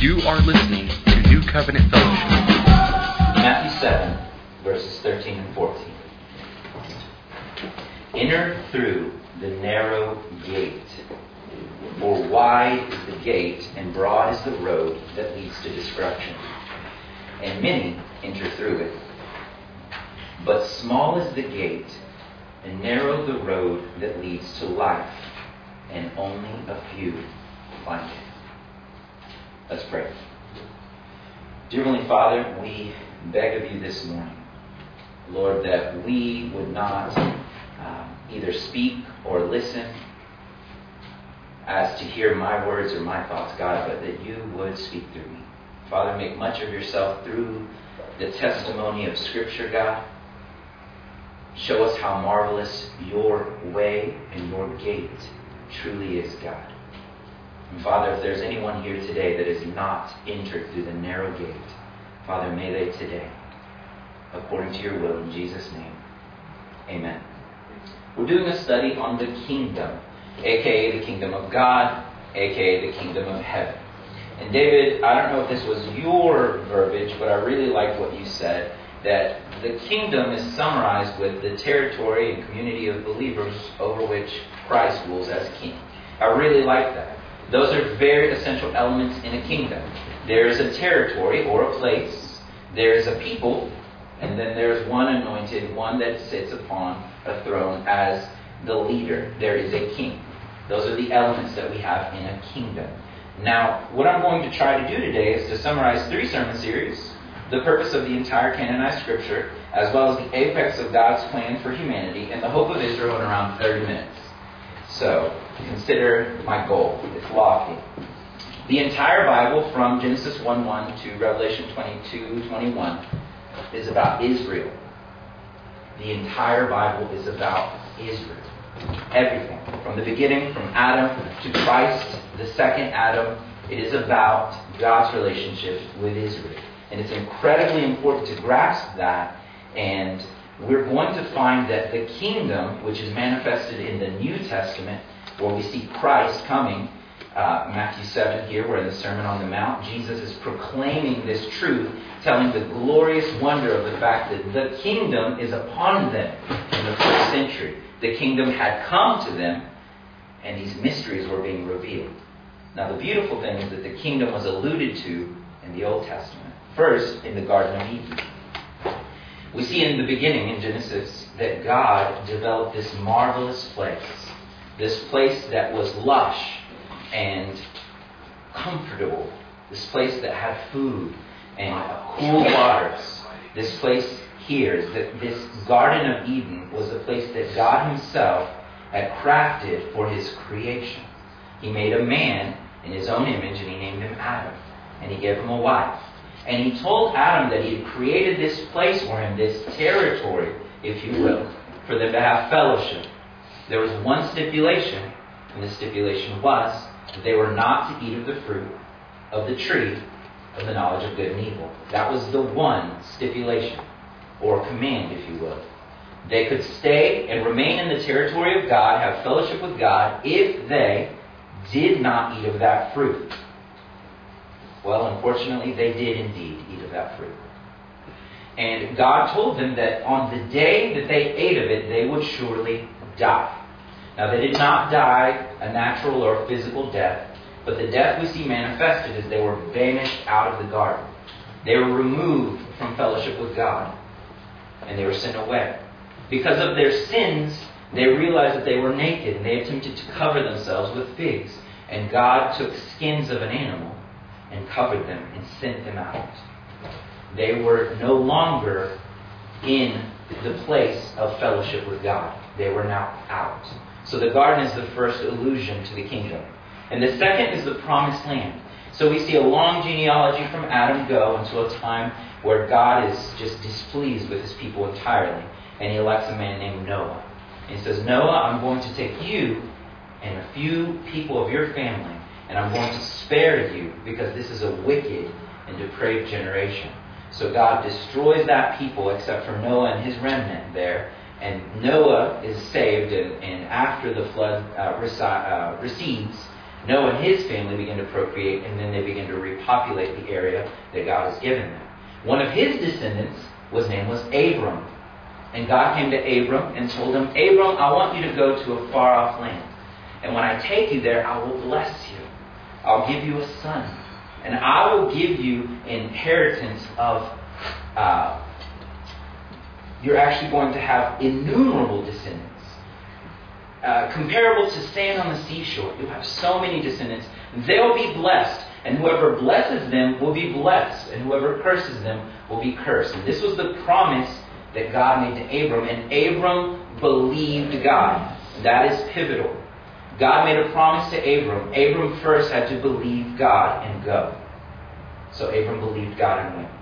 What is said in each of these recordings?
You are listening to New Covenant Fellowship. Matthew 7, verses 13 and 14. Enter through the narrow gate. For wide is the gate, and broad is the road that leads to destruction. And many enter through it. But small is the gate, and narrow the road that leads to life, and only a few find it. Let's pray. Dear Heavenly Father, we beg of you this morning, Lord, that we would not um, either speak or listen as to hear my words or my thoughts, God, but that you would speak through me. Father, make much of yourself through the testimony of Scripture, God. Show us how marvelous your way and your gate truly is, God. And Father, if there's anyone here today that is not entered through the narrow gate, Father, may they today, according to your will, in Jesus' name, amen. We're doing a study on the kingdom, aka the kingdom of God, aka the kingdom of heaven. And David, I don't know if this was your verbiage, but I really like what you said that the kingdom is summarized with the territory and community of believers over which Christ rules as king. I really like that. Those are very essential elements in a kingdom. There is a territory or a place, there is a people, and then there's one anointed, one that sits upon a throne as the leader. There is a king. Those are the elements that we have in a kingdom. Now, what I'm going to try to do today is to summarize three sermon series, the purpose of the entire canonized scripture, as well as the apex of God's plan for humanity, and the hope of Israel in around 30 minutes. So, consider my goal. It's lofty. The entire Bible, from Genesis 1 1 to Revelation 22 21, is about Israel. The entire Bible is about Israel. Everything. From the beginning, from Adam to Christ, the second Adam, it is about God's relationship with Israel. And it's incredibly important to grasp that. And we're going to find that the kingdom, which is manifested in the New Testament, where we see Christ coming, uh, Matthew 7 here, we're in the Sermon on the Mount, Jesus is proclaiming this truth, telling the glorious wonder of the fact that the kingdom is upon them in the first century. The kingdom had come to them, and these mysteries were being revealed. Now, the beautiful thing is that the kingdom was alluded to in the Old Testament. First, in the Garden of Eden. We see in the beginning in Genesis that God developed this marvelous place, this place that was lush and comfortable, this place that had food and cool waters. This place here, this Garden of Eden was a place that God Himself had crafted for His creation. He made a man in His own image and He named him Adam, and He gave him a wife. And he told Adam that he had created this place for him, this territory, if you will, for them to have fellowship. There was one stipulation, and the stipulation was that they were not to eat of the fruit of the tree of the knowledge of good and evil. That was the one stipulation, or command, if you will. They could stay and remain in the territory of God, have fellowship with God, if they did not eat of that fruit. Well, unfortunately, they did indeed eat of that fruit. And God told them that on the day that they ate of it, they would surely die. Now, they did not die a natural or physical death, but the death we see manifested is they were banished out of the garden. They were removed from fellowship with God, and they were sent away. Because of their sins, they realized that they were naked, and they attempted to cover themselves with figs. And God took skins of an animal and covered them and sent them out. They were no longer in the place of fellowship with God. They were now out. So the garden is the first allusion to the kingdom. And the second is the promised land. So we see a long genealogy from Adam go until a time where God is just displeased with his people entirely. And he elects a man named Noah. And he says, Noah, I'm going to take you and a few people of your family and I'm going to spare you because this is a wicked and depraved generation. So God destroys that people except for Noah and his remnant there. And Noah is saved, and, and after the flood uh, uh, recedes, Noah and his family begin to procreate, and then they begin to repopulate the area that God has given them. One of his descendants was named was Abram. And God came to Abram and told him, Abram, I want you to go to a far off land. And when I take you there, I will bless you. I'll give you a son. And I will give you inheritance of, uh, you're actually going to have innumerable descendants. Uh, comparable to sand on the seashore. You'll have so many descendants. They'll be blessed. And whoever blesses them will be blessed. And whoever curses them will be cursed. And this was the promise that God made to Abram. And Abram believed God. That is pivotal. God made a promise to Abram. Abram first had to believe God and go. So Abram believed God and went.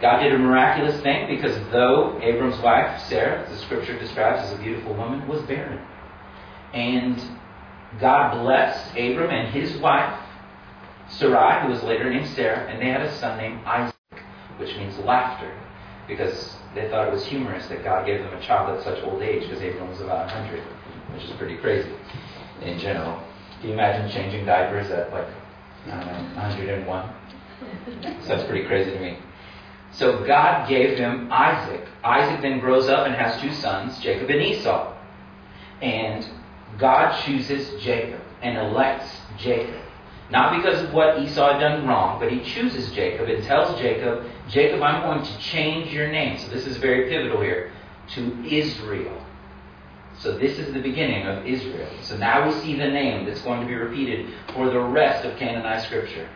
God did a miraculous thing because though Abram's wife, Sarah, the scripture describes as a beautiful woman, was barren. And God blessed Abram and his wife, Sarai, who was later named Sarah, and they had a son named Isaac, which means laughter, because they thought it was humorous that God gave them a child at such old age, because Abram was about 100, which is pretty crazy in general. Can you imagine changing diapers at like, I don't know, 101? So that's pretty crazy to me. So God gave him Isaac. Isaac then grows up and has two sons, Jacob and Esau. And God chooses Jacob and elects Jacob. Not because of what Esau had done wrong, but he chooses Jacob and tells Jacob, Jacob, I'm going to change your name. So this is very pivotal here to Israel. So this is the beginning of Israel. So now we see the name that's going to be repeated for the rest of canonized scripture.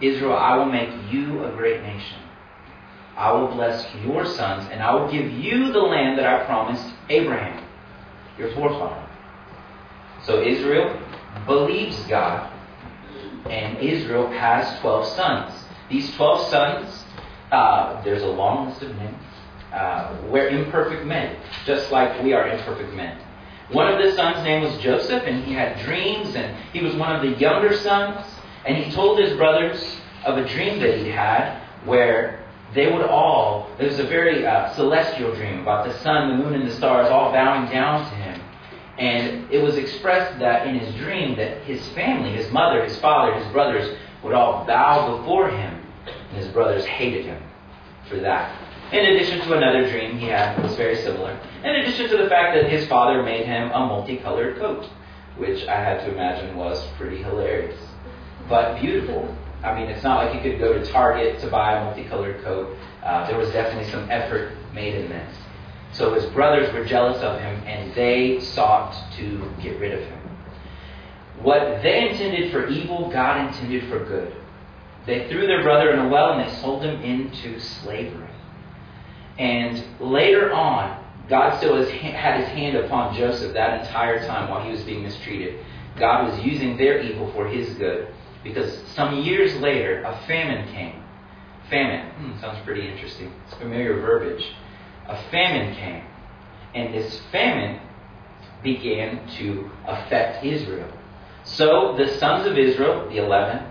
Israel, I will make you a great nation. I will bless your sons, and I will give you the land that I promised Abraham, your forefather. So Israel believes God, and Israel has 12 sons. These 12 sons, uh, there's a long list of names. Uh, we're imperfect men, just like we are imperfect men. One of the sons' name was Joseph, and he had dreams, and he was one of the younger sons. And he told his brothers of a dream that he had where they would all, it was a very uh, celestial dream about the sun, the moon, and the stars all bowing down to him. And it was expressed that in his dream that his family, his mother, his father, his brothers, would all bow before him. And his brothers hated him for that. In addition to another dream he had that was very similar. In addition to the fact that his father made him a multicolored coat, which I had to imagine was pretty hilarious. But beautiful. I mean, it's not like you could go to Target to buy a multicolored coat. Uh, there was definitely some effort made in this. So his brothers were jealous of him, and they sought to get rid of him. What they intended for evil, God intended for good. They threw their brother in a well and they sold him into slavery. And later on, God still has, had his hand upon Joseph that entire time while he was being mistreated. God was using their evil for his good. Because some years later, a famine came. Famine. Hmm, sounds pretty interesting. It's familiar verbiage. A famine came. And this famine began to affect Israel. So the sons of Israel, the eleven,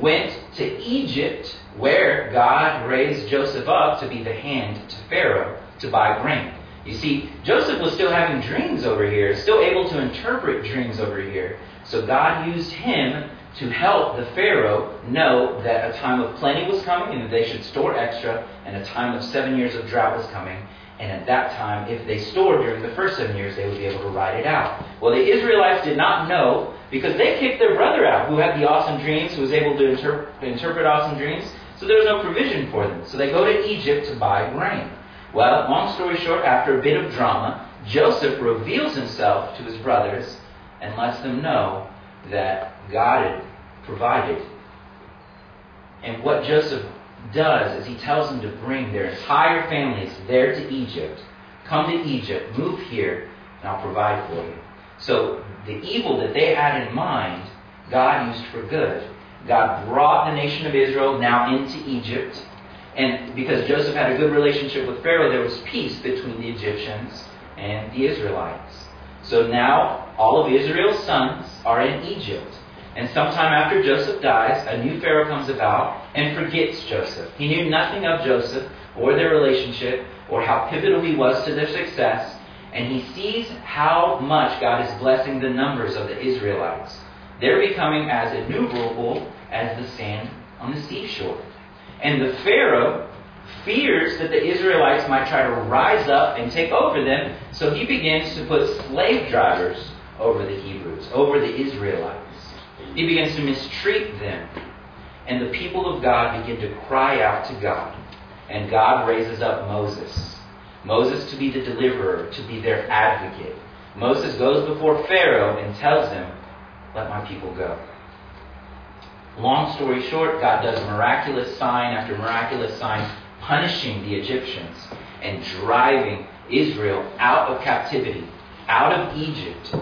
went to Egypt, where God raised Joseph up to be the hand to Pharaoh to buy grain. You see, Joseph was still having dreams over here, still able to interpret dreams over here. So God used him to help the Pharaoh know that a time of plenty was coming and that they should store extra, and a time of seven years of drought was coming. And at that time, if they stored during the first seven years, they would be able to ride it out. Well, the Israelites did not know because they kicked their brother out who had the awesome dreams, who was able to interp- interpret awesome dreams. So there was no provision for them. So they go to Egypt to buy grain. Well, long story short, after a bit of drama, Joseph reveals himself to his brothers and lets them know that God had provided. And what Joseph does is he tells them to bring their entire families there to Egypt. Come to Egypt, move here, and I'll provide for you. So the evil that they had in mind, God used for good. God brought the nation of Israel now into Egypt. And because Joseph had a good relationship with Pharaoh, there was peace between the Egyptians and the Israelites. So now all of Israel's sons are in Egypt. And sometime after Joseph dies, a new Pharaoh comes about and forgets Joseph. He knew nothing of Joseph or their relationship or how pivotal he was to their success. And he sees how much God is blessing the numbers of the Israelites. They're becoming as innumerable as the sand on the seashore. And the Pharaoh fears that the Israelites might try to rise up and take over them, so he begins to put slave drivers over the Hebrews, over the Israelites. He begins to mistreat them. And the people of God begin to cry out to God. And God raises up Moses. Moses to be the deliverer, to be their advocate. Moses goes before Pharaoh and tells him, Let my people go. Long story short, God does miraculous sign after miraculous sign, punishing the Egyptians and driving Israel out of captivity, out of Egypt.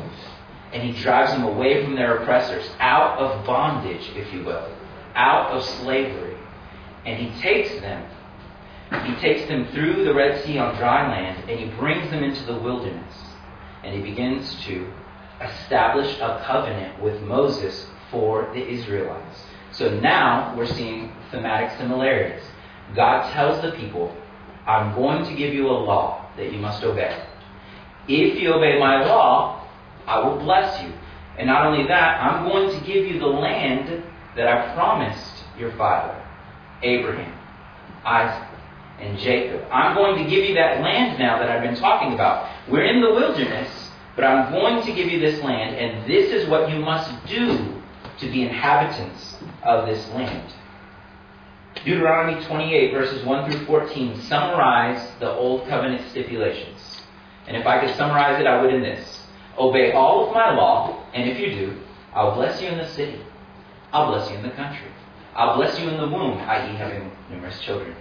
And he drives them away from their oppressors, out of bondage, if you will, out of slavery. And he takes them. He takes them through the Red Sea on dry land, and he brings them into the wilderness. And he begins to establish a covenant with Moses for the Israelites. So now we're seeing thematic similarities. God tells the people, I'm going to give you a law that you must obey. If you obey my law, I will bless you. And not only that, I'm going to give you the land that I promised your father, Abraham, Isaac, and Jacob. I'm going to give you that land now that I've been talking about. We're in the wilderness, but I'm going to give you this land, and this is what you must do to be inhabitants of this land. Deuteronomy 28, verses 1 through 14, summarize the Old Covenant stipulations. And if I could summarize it, I would in this Obey all of my law, and if you do, I'll bless you in the city. I'll bless you in the country. I'll bless you in the womb, i.e., having numerous children.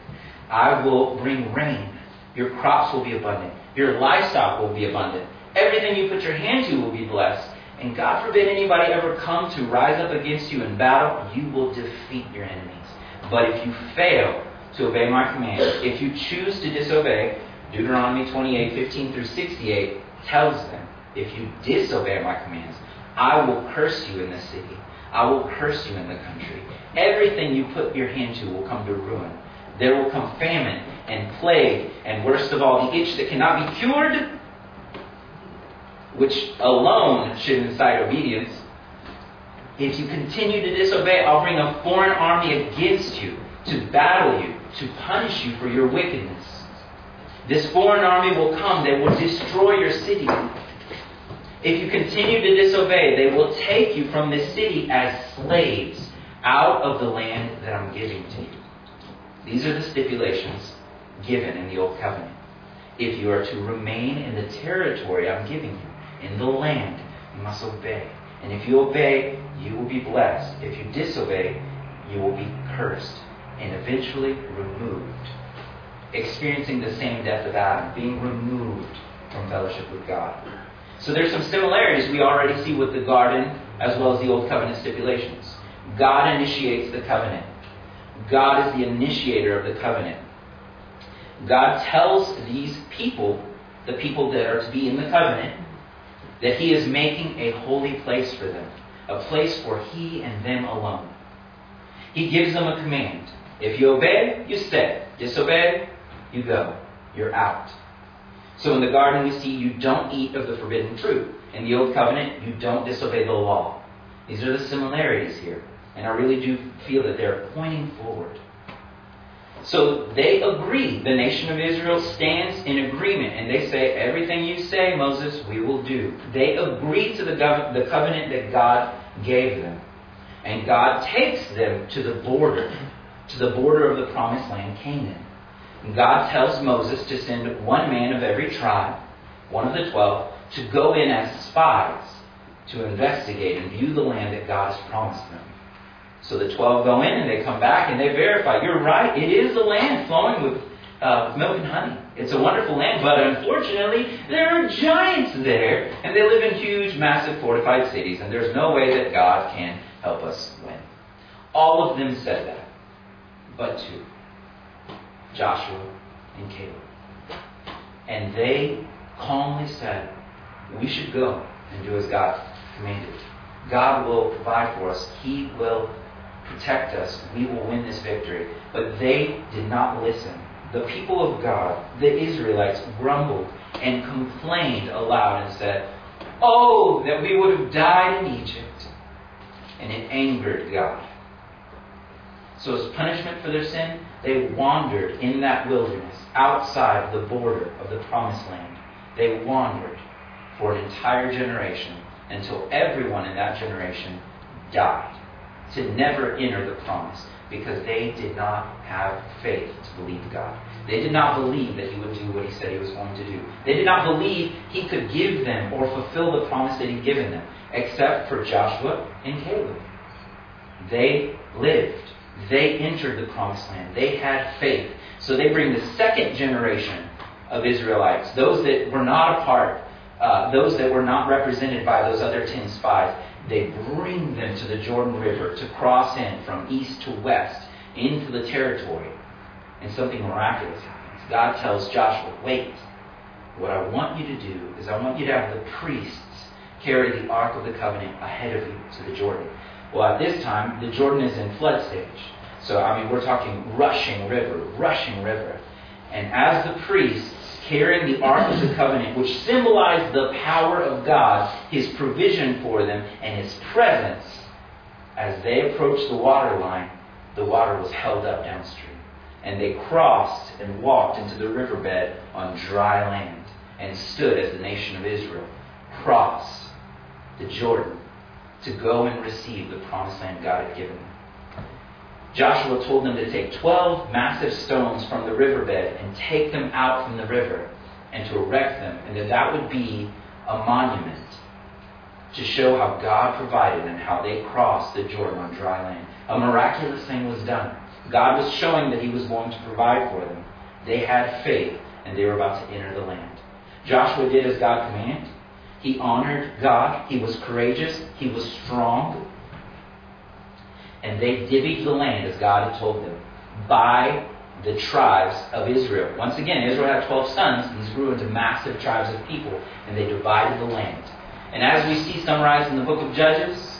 I will bring rain. Your crops will be abundant. Your livestock will be abundant. Everything you put your hand to will be blessed. And God forbid anybody ever come to rise up against you in battle, you will defeat your enemies. But if you fail to obey my command, if you choose to disobey, Deuteronomy 28, 15 through 68 tells them, if you disobey my commands, I will curse you in the city. I will curse you in the country. Everything you put your hand to will come to ruin. There will come famine and plague, and worst of all, the itch that cannot be cured which alone should incite obedience. If you continue to disobey, I'll bring a foreign army against you to battle you, to punish you for your wickedness. This foreign army will come, they will destroy your city. If you continue to disobey, they will take you from this city as slaves out of the land that I'm giving to you. These are the stipulations given in the Old Covenant. If you are to remain in the territory I'm giving you, in the land, you must obey. And if you obey, you will be blessed. If you disobey, you will be cursed and eventually removed. Experiencing the same death of Adam, being removed from fellowship with God. So there's some similarities we already see with the garden as well as the Old Covenant stipulations. God initiates the covenant. God is the initiator of the covenant. God tells these people, the people that are to be in the covenant, that He is making a holy place for them, a place for He and them alone. He gives them a command. If you obey, you stay. Disobey, you go. You're out. So in the garden, we see you don't eat of the forbidden fruit. In the Old Covenant, you don't disobey the law. These are the similarities here. And I really do feel that they're pointing forward. So they agree. The nation of Israel stands in agreement, and they say, Everything you say, Moses, we will do. They agree to the, gov- the covenant that God gave them. And God takes them to the border, to the border of the promised land, Canaan. And God tells Moses to send one man of every tribe, one of the twelve, to go in as spies to investigate and view the land that God has promised them. So the 12 go in and they come back and they verify. You're right. It is a land flowing with uh, milk and honey. It's a wonderful land, but unfortunately, there are giants there, and they live in huge, massive, fortified cities, and there's no way that God can help us win. All of them said that, but two Joshua and Caleb. And they calmly said, We should go and do as God commanded. God will provide for us, He will protect us. We will win this victory. But they did not listen. The people of God, the Israelites, grumbled and complained aloud and said, Oh, that we would have died in Egypt. and it angered God. So, as punishment for their sin, they wandered in that wilderness outside the border of the promised land. They wandered for an entire generation until everyone in that generation died to never enter the promise because they did not have faith to believe God. They did not believe that He would do what He said He was going to do. They did not believe He could give them or fulfill the promise that He'd given them, except for Joshua and Caleb. They lived. They entered the promised land. They had faith. So they bring the second generation of Israelites, those that were not a part, uh, those that were not represented by those other ten spies, they bring them to the Jordan River to cross in from east to west into the territory. And something miraculous happens. God tells Joshua, wait. What I want you to do is I want you to have the priests carry the Ark of the Covenant ahead of you to the Jordan. Well, at this time, the Jordan is in flood stage. So, I mean, we're talking rushing river, rushing river. And as the priests carrying the Ark of the Covenant, which symbolized the power of God, His provision for them, and His presence, as they approached the water line, the water was held up downstream. And they crossed and walked into the riverbed on dry land and stood as the nation of Israel, crossed the Jordan to go and receive the promised land God had given them. Joshua told them to take 12 massive stones from the riverbed and take them out from the river and to erect them, and that that would be a monument to show how God provided and how they crossed the Jordan on dry land. A miraculous thing was done. God was showing that He was going to provide for them. They had faith, and they were about to enter the land. Joshua did as God commanded. He honored God. He was courageous. He was strong and they divvied the land as God had told them by the tribes of Israel. Once again, Israel had 12 sons. These grew into massive tribes of people, and they divided the land. And as we see summarized in the book of Judges,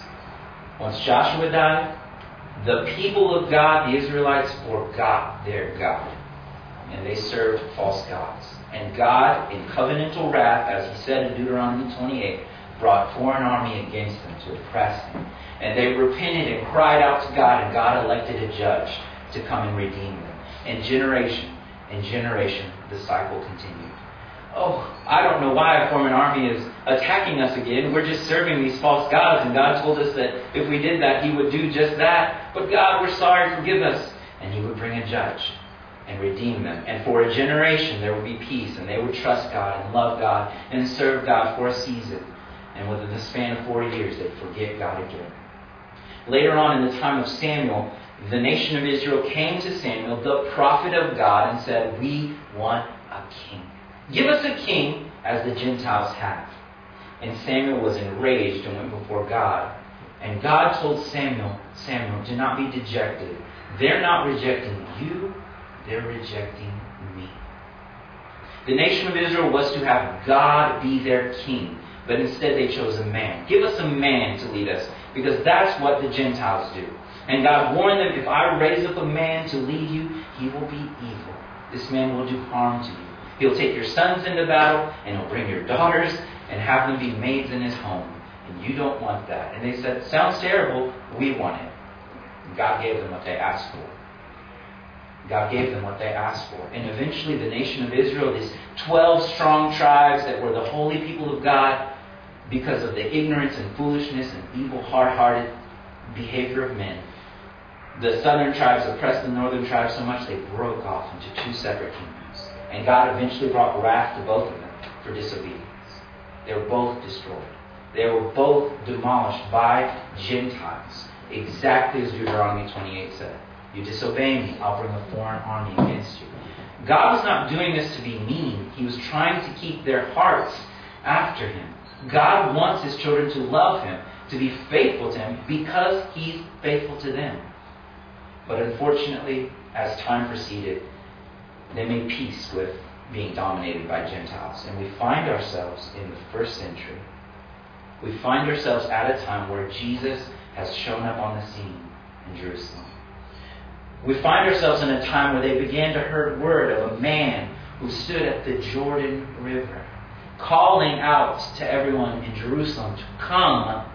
once Joshua died, the people of God, the Israelites, forgot their God. And they served false gods. And God, in covenantal wrath, as he said in Deuteronomy 28, brought foreign army against them to oppress them. And they repented and cried out to God, and God elected a judge to come and redeem them. And generation and generation, the cycle continued. Oh, I don't know why a foreign army is attacking us again. We're just serving these false gods, and God told us that if we did that, He would do just that. But God, we're sorry, forgive us. And He would bring a judge and redeem them. And for a generation, there would be peace, and they would trust God and love God and serve God for a season. And within the span of 40 years, they'd forget God again. Later on in the time of Samuel, the nation of Israel came to Samuel, the prophet of God, and said, We want a king. Give us a king as the Gentiles have. And Samuel was enraged and went before God. And God told Samuel, Samuel, do not be dejected. They're not rejecting you, they're rejecting me. The nation of Israel was to have God be their king, but instead they chose a man. Give us a man to lead us because that's what the Gentiles do. And God warned them if I raise up a man to lead you, he will be evil. This man will do harm to you. He'll take your sons into battle, and he'll bring your daughters and have them be maids in his home. And you don't want that. And they said, Sounds terrible. We want it. And God gave them what they asked for. God gave them what they asked for. And eventually, the nation of Israel, these 12 strong tribes that were the holy people of God, because of the ignorance and foolishness and evil, hard hearted behavior of men. The southern tribes oppressed the northern tribes so much they broke off into two separate kingdoms. And God eventually brought wrath to both of them for disobedience. They were both destroyed. They were both demolished by Gentiles, exactly as Deuteronomy 28 said. You disobey me, I'll bring a foreign army against you. God was not doing this to be mean, He was trying to keep their hearts after Him. God wants his children to love him, to be faithful to him, because he's faithful to them. But unfortunately, as time proceeded, they made peace with being dominated by Gentiles. And we find ourselves in the first century. We find ourselves at a time where Jesus has shown up on the scene in Jerusalem. We find ourselves in a time where they began to hear word of a man who stood at the Jordan River calling out to everyone in Jerusalem to come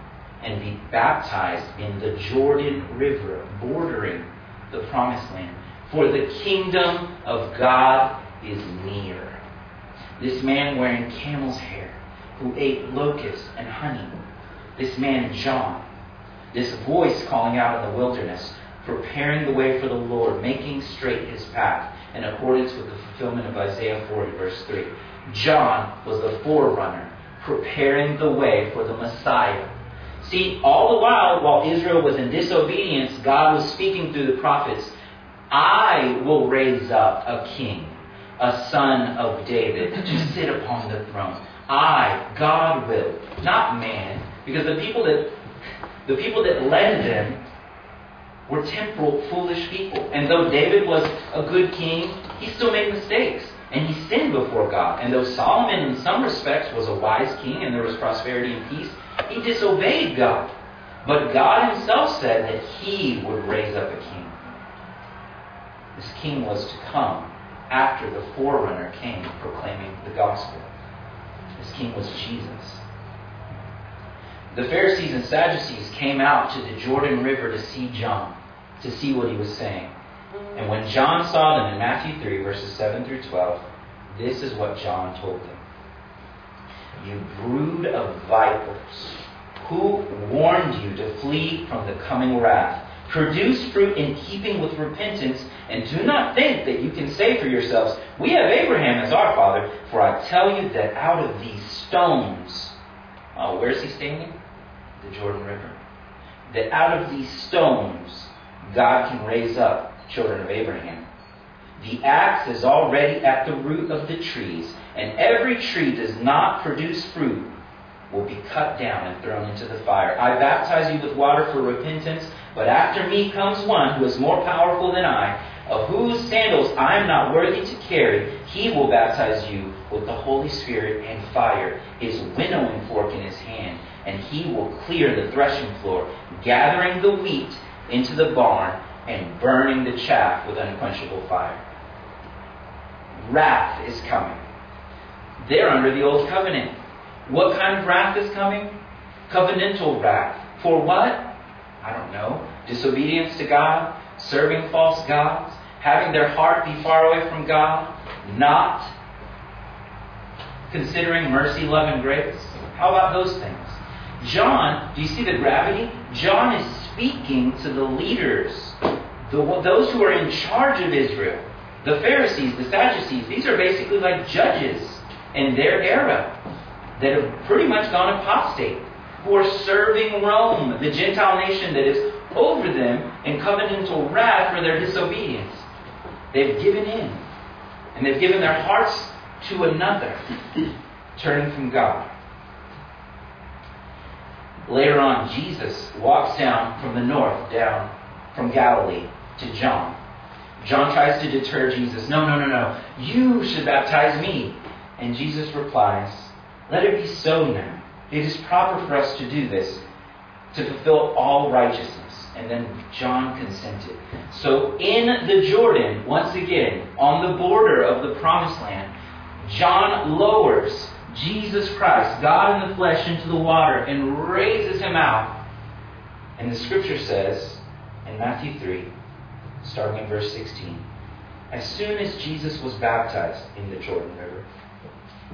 and be baptized in the Jordan River, bordering the promised land. For the kingdom of God is near. This man wearing camel's hair, who ate locusts and honey. This man, John. This voice calling out in the wilderness, preparing the way for the Lord, making straight his path, in accordance with the fulfillment of Isaiah 40, verse 3. John was the forerunner, preparing the way for the Messiah. See, all the while, while Israel was in disobedience, God was speaking through the prophets I will raise up a king, a son of David, to sit upon the throne. I, God will, not man, because the people that the people that led them were temporal, foolish people. And though David was a good king, he still made mistakes. And he sinned before God. And though Solomon, in some respects, was a wise king and there was prosperity and peace, he disobeyed God. But God himself said that he would raise up a king. This king was to come after the forerunner came proclaiming the gospel. This king was Jesus. The Pharisees and Sadducees came out to the Jordan River to see John, to see what he was saying. And when John saw them in Matthew 3, verses 7 through 12, this is what John told them You brood of vipers, who warned you to flee from the coming wrath? Produce fruit in keeping with repentance, and do not think that you can say for yourselves, We have Abraham as our father, for I tell you that out of these stones, oh, where's he standing? The Jordan River. That out of these stones, God can raise up children of Abraham. The axe is already at the root of the trees, and every tree does not produce fruit will be cut down and thrown into the fire. I baptize you with water for repentance, but after me comes one who is more powerful than I, of whose sandals I am not worthy to carry. He will baptize you with the Holy Spirit and fire, his winnowing fork in his hand, and he will clear the threshing floor, gathering the wheat into the barn and burning the chaff with unquenchable fire. Wrath is coming. They're under the old covenant. What kind of wrath is coming? Covenantal wrath. For what? I don't know. Disobedience to God, serving false gods, having their heart be far away from God, not considering mercy, love, and grace. How about those things? John, do you see the gravity? John is speaking to the leaders, the, those who are in charge of Israel. The Pharisees, the Sadducees, these are basically like judges in their era that have pretty much gone apostate, who are serving Rome, the Gentile nation that is over them in covenantal wrath for their disobedience. They've given in, and they've given their hearts to another, turning from God. Later on, Jesus walks down from the north, down from Galilee to John. John tries to deter Jesus. No, no, no, no. You should baptize me. And Jesus replies, Let it be so now. It is proper for us to do this, to fulfill all righteousness. And then John consented. So in the Jordan, once again, on the border of the promised land, John lowers Jesus Christ, God in the flesh, into the water and raises him out. And the scripture says in Matthew 3, starting in verse 16, as soon as Jesus was baptized in the Jordan River,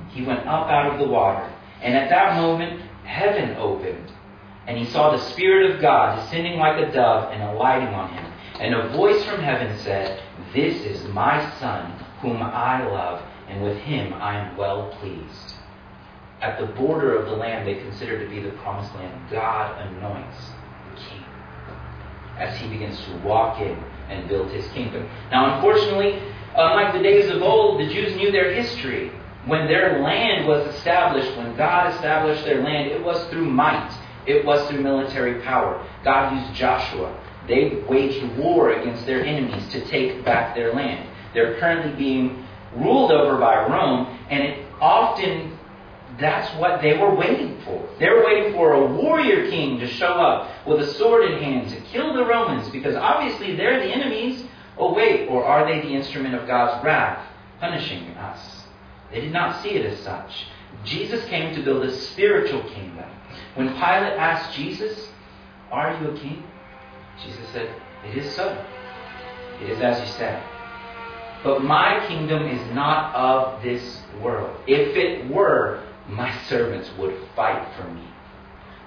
he went up out of the water. And at that moment, heaven opened. And he saw the Spirit of God descending like a dove and alighting on him. And a voice from heaven said, This is my Son, whom I love, and with him I am well pleased. At the border of the land they consider to be the promised land, God anoints the king as he begins to walk in and build his kingdom. Now, unfortunately, unlike the days of old, the Jews knew their history. When their land was established, when God established their land, it was through might, it was through military power. God used Joshua. They waged war against their enemies to take back their land. They're currently being ruled over by Rome, and it often that's what they were waiting for. They were waiting for a warrior king to show up with a sword in hand to kill the Romans because obviously they're the enemies. Oh, wait, or are they the instrument of God's wrath, punishing us? They did not see it as such. Jesus came to build a spiritual kingdom, When Pilate asked Jesus, Are you a king? Jesus said, It is so. It is as you said. But my kingdom is not of this world. If it were, my servants would fight for me.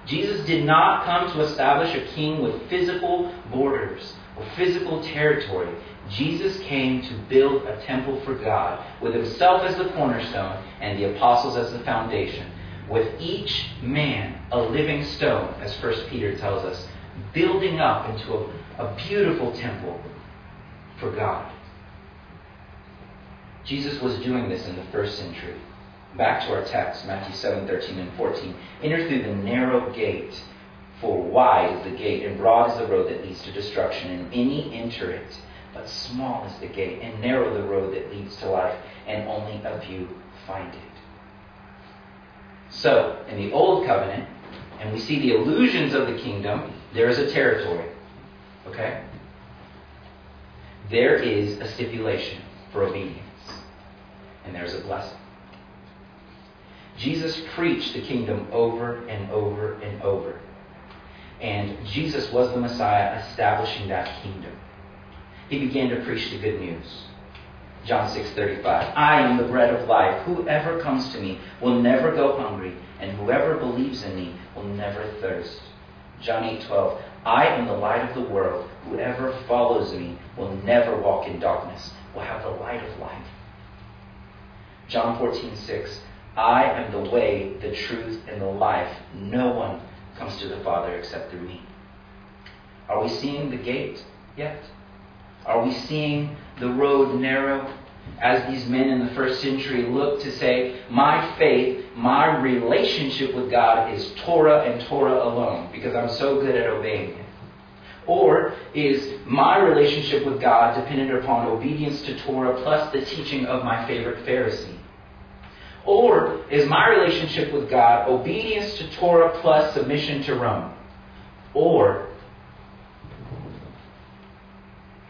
Jesus did not come to establish a king with physical borders or physical territory. Jesus came to build a temple for God with himself as the cornerstone and the apostles as the foundation, with each man a living stone, as 1 Peter tells us, building up into a, a beautiful temple for God. Jesus was doing this in the first century. Back to our text, Matthew 7 13 and 14. Enter through the narrow gate, for wide is the gate, and broad is the road that leads to destruction, and many enter it. But small is the gate, and narrow the road that leads to life, and only a few find it. So, in the Old Covenant, and we see the illusions of the kingdom, there is a territory. Okay? There is a stipulation for obedience, and there's a blessing. Jesus preached the kingdom over and over and over. And Jesus was the Messiah establishing that kingdom. He began to preach the good news. John 6:35 I am the bread of life. Whoever comes to me will never go hungry, and whoever believes in me will never thirst. John 8:12 I am the light of the world. Whoever follows me will never walk in darkness, will have the light of life. John 14:6 I am the way, the truth, and the life. No one comes to the Father except through me. Are we seeing the gate yet? Are we seeing the road narrow? As these men in the first century look to say, my faith, my relationship with God is Torah and Torah alone, because I'm so good at obeying it. Or is my relationship with God dependent upon obedience to Torah plus the teaching of my favorite Pharisee? Or is my relationship with God obedience to Torah plus submission to Rome? Or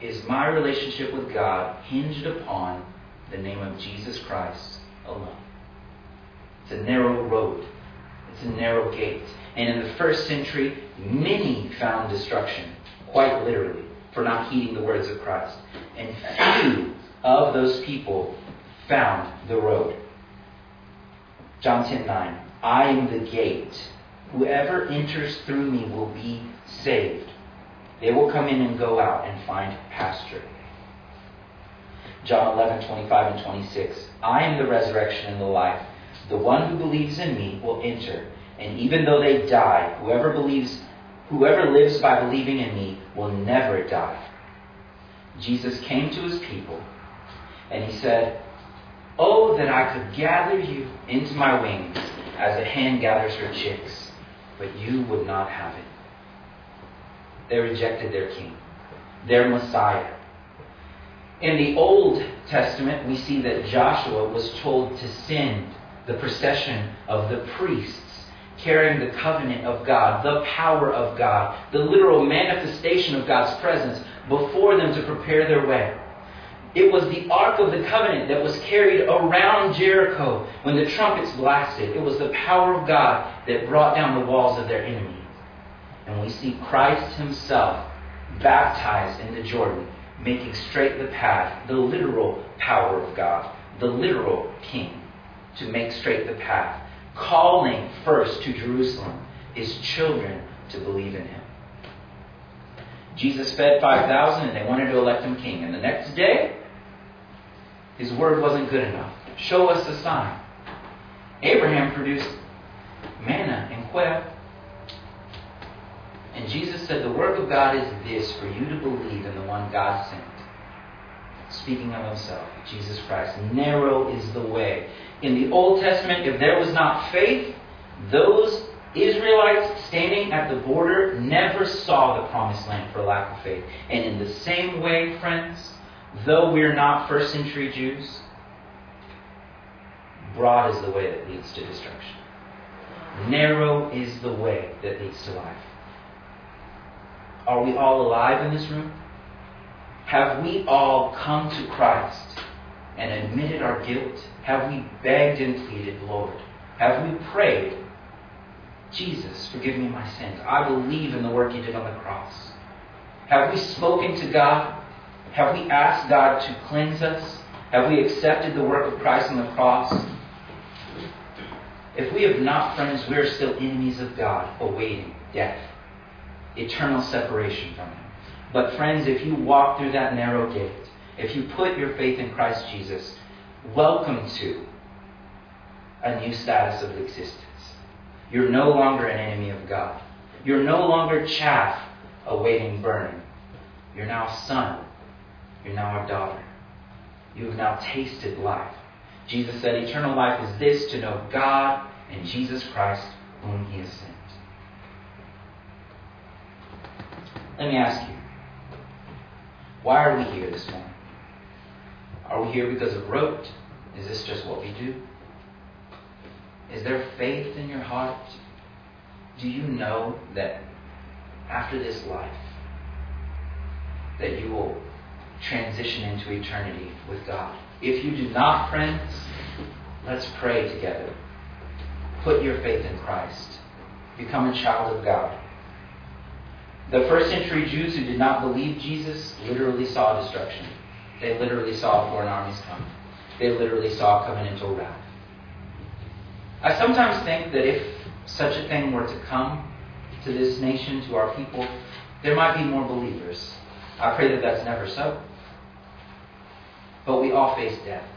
is my relationship with God hinged upon the name of Jesus Christ alone? It's a narrow road, it's a narrow gate. And in the first century, many found destruction, quite literally, for not heeding the words of Christ. And few of those people found the road. John 10 9. I am the gate. Whoever enters through me will be saved. They will come in and go out and find pasture. John 11 25 and 26. I am the resurrection and the life. The one who believes in me will enter, and even though they die, whoever believes, whoever lives by believing in me will never die. Jesus came to his people, and he said, Oh, that I could gather you into my wings as a hen gathers her chicks, but you would not have it. They rejected their king, their Messiah. In the Old Testament, we see that Joshua was told to send the procession of the priests carrying the covenant of God, the power of God, the literal manifestation of God's presence before them to prepare their way. It was the Ark of the Covenant that was carried around Jericho when the trumpets blasted. It was the power of God that brought down the walls of their enemies. And we see Christ Himself baptized in the Jordan, making straight the path, the literal power of God, the literal King, to make straight the path, calling first to Jerusalem His children to believe in Him. Jesus fed 5,000 and they wanted to elect Him King. And the next day, his word wasn't good enough. Show us a sign. Abraham produced manna and quail. And Jesus said, The work of God is this for you to believe in the one God sent. Speaking of himself, Jesus Christ. Narrow is the way. In the Old Testament, if there was not faith, those Israelites standing at the border never saw the promised land for lack of faith. And in the same way, friends, though we're not first century Jews, broad is the way that leads to destruction. Narrow is the way that leads to life. Are we all alive in this room? Have we all come to Christ and admitted our guilt? Have we begged and pleaded, Lord? Have we prayed, Jesus, forgive me my sins. I believe in the work He did on the cross. Have we spoken to God? Have we asked God to cleanse us? Have we accepted the work of Christ on the cross? If we have not, friends, we are still enemies of God, awaiting death, eternal separation from Him. But, friends, if you walk through that narrow gate, if you put your faith in Christ Jesus, welcome to a new status of existence. You're no longer an enemy of God. You're no longer chaff awaiting burning. You're now a son. You're now a daughter. You have now tasted life. Jesus said, Eternal life is this to know God and Jesus Christ, whom He has sent. Let me ask you, why are we here this morning? Are we here because of rote? Is this just what we do? Is there faith in your heart? Do you know that after this life, that you will transition into eternity with God? If you do not, friends, let's pray together. Put your faith in Christ. Become a child of God. The first century Jews who did not believe Jesus literally saw destruction. They literally saw foreign armies come. They literally saw covenantal wrath. I sometimes think that if such a thing were to come to this nation, to our people, there might be more believers. I pray that that's never so. But we all face death.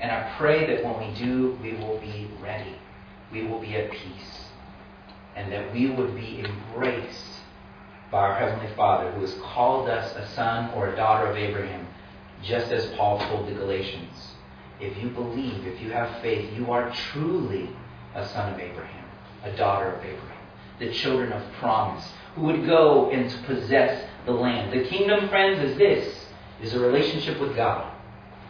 And I pray that when we do, we will be ready. We will be at peace. And that we would be embraced by our Heavenly Father who has called us a son or a daughter of Abraham, just as Paul told the Galatians. If you believe, if you have faith, you are truly a son of Abraham, a daughter of Abraham, the children of promise, who would go and possess the land. The kingdom, friends, is this is a relationship with God.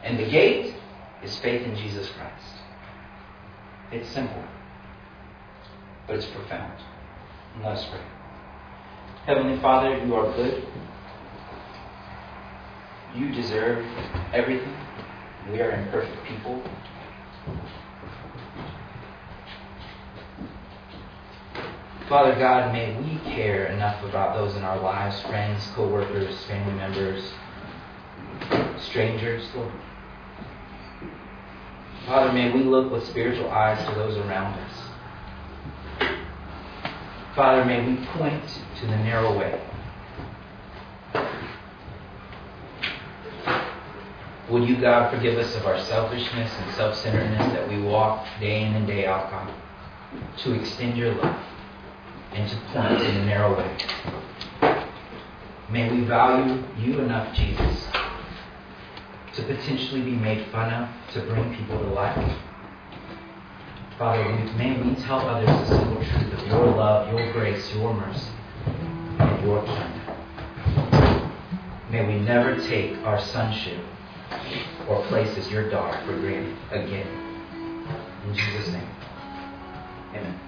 And the gate is faith in Jesus Christ. It's simple, but it's profound. let us pray. Heavenly Father, you are good. You deserve everything. We are imperfect people. Father God, may we care enough about those in our lives, friends, co-workers, family members, strangers, Lord. Father, may we look with spiritual eyes to those around us. Father, may we point to the narrow way. Would you, God, forgive us of our selfishness and self centeredness that we walk day in and day out, God, to extend your love and to point in the narrow way. May we value you enough, Jesus, to potentially be made fun of, to bring people to life. Father, may we tell others the simple truth of your love, your grace, your mercy, and your kingdom. May we never take our sonship or place as your daughter for granted again. In Jesus' name. Amen.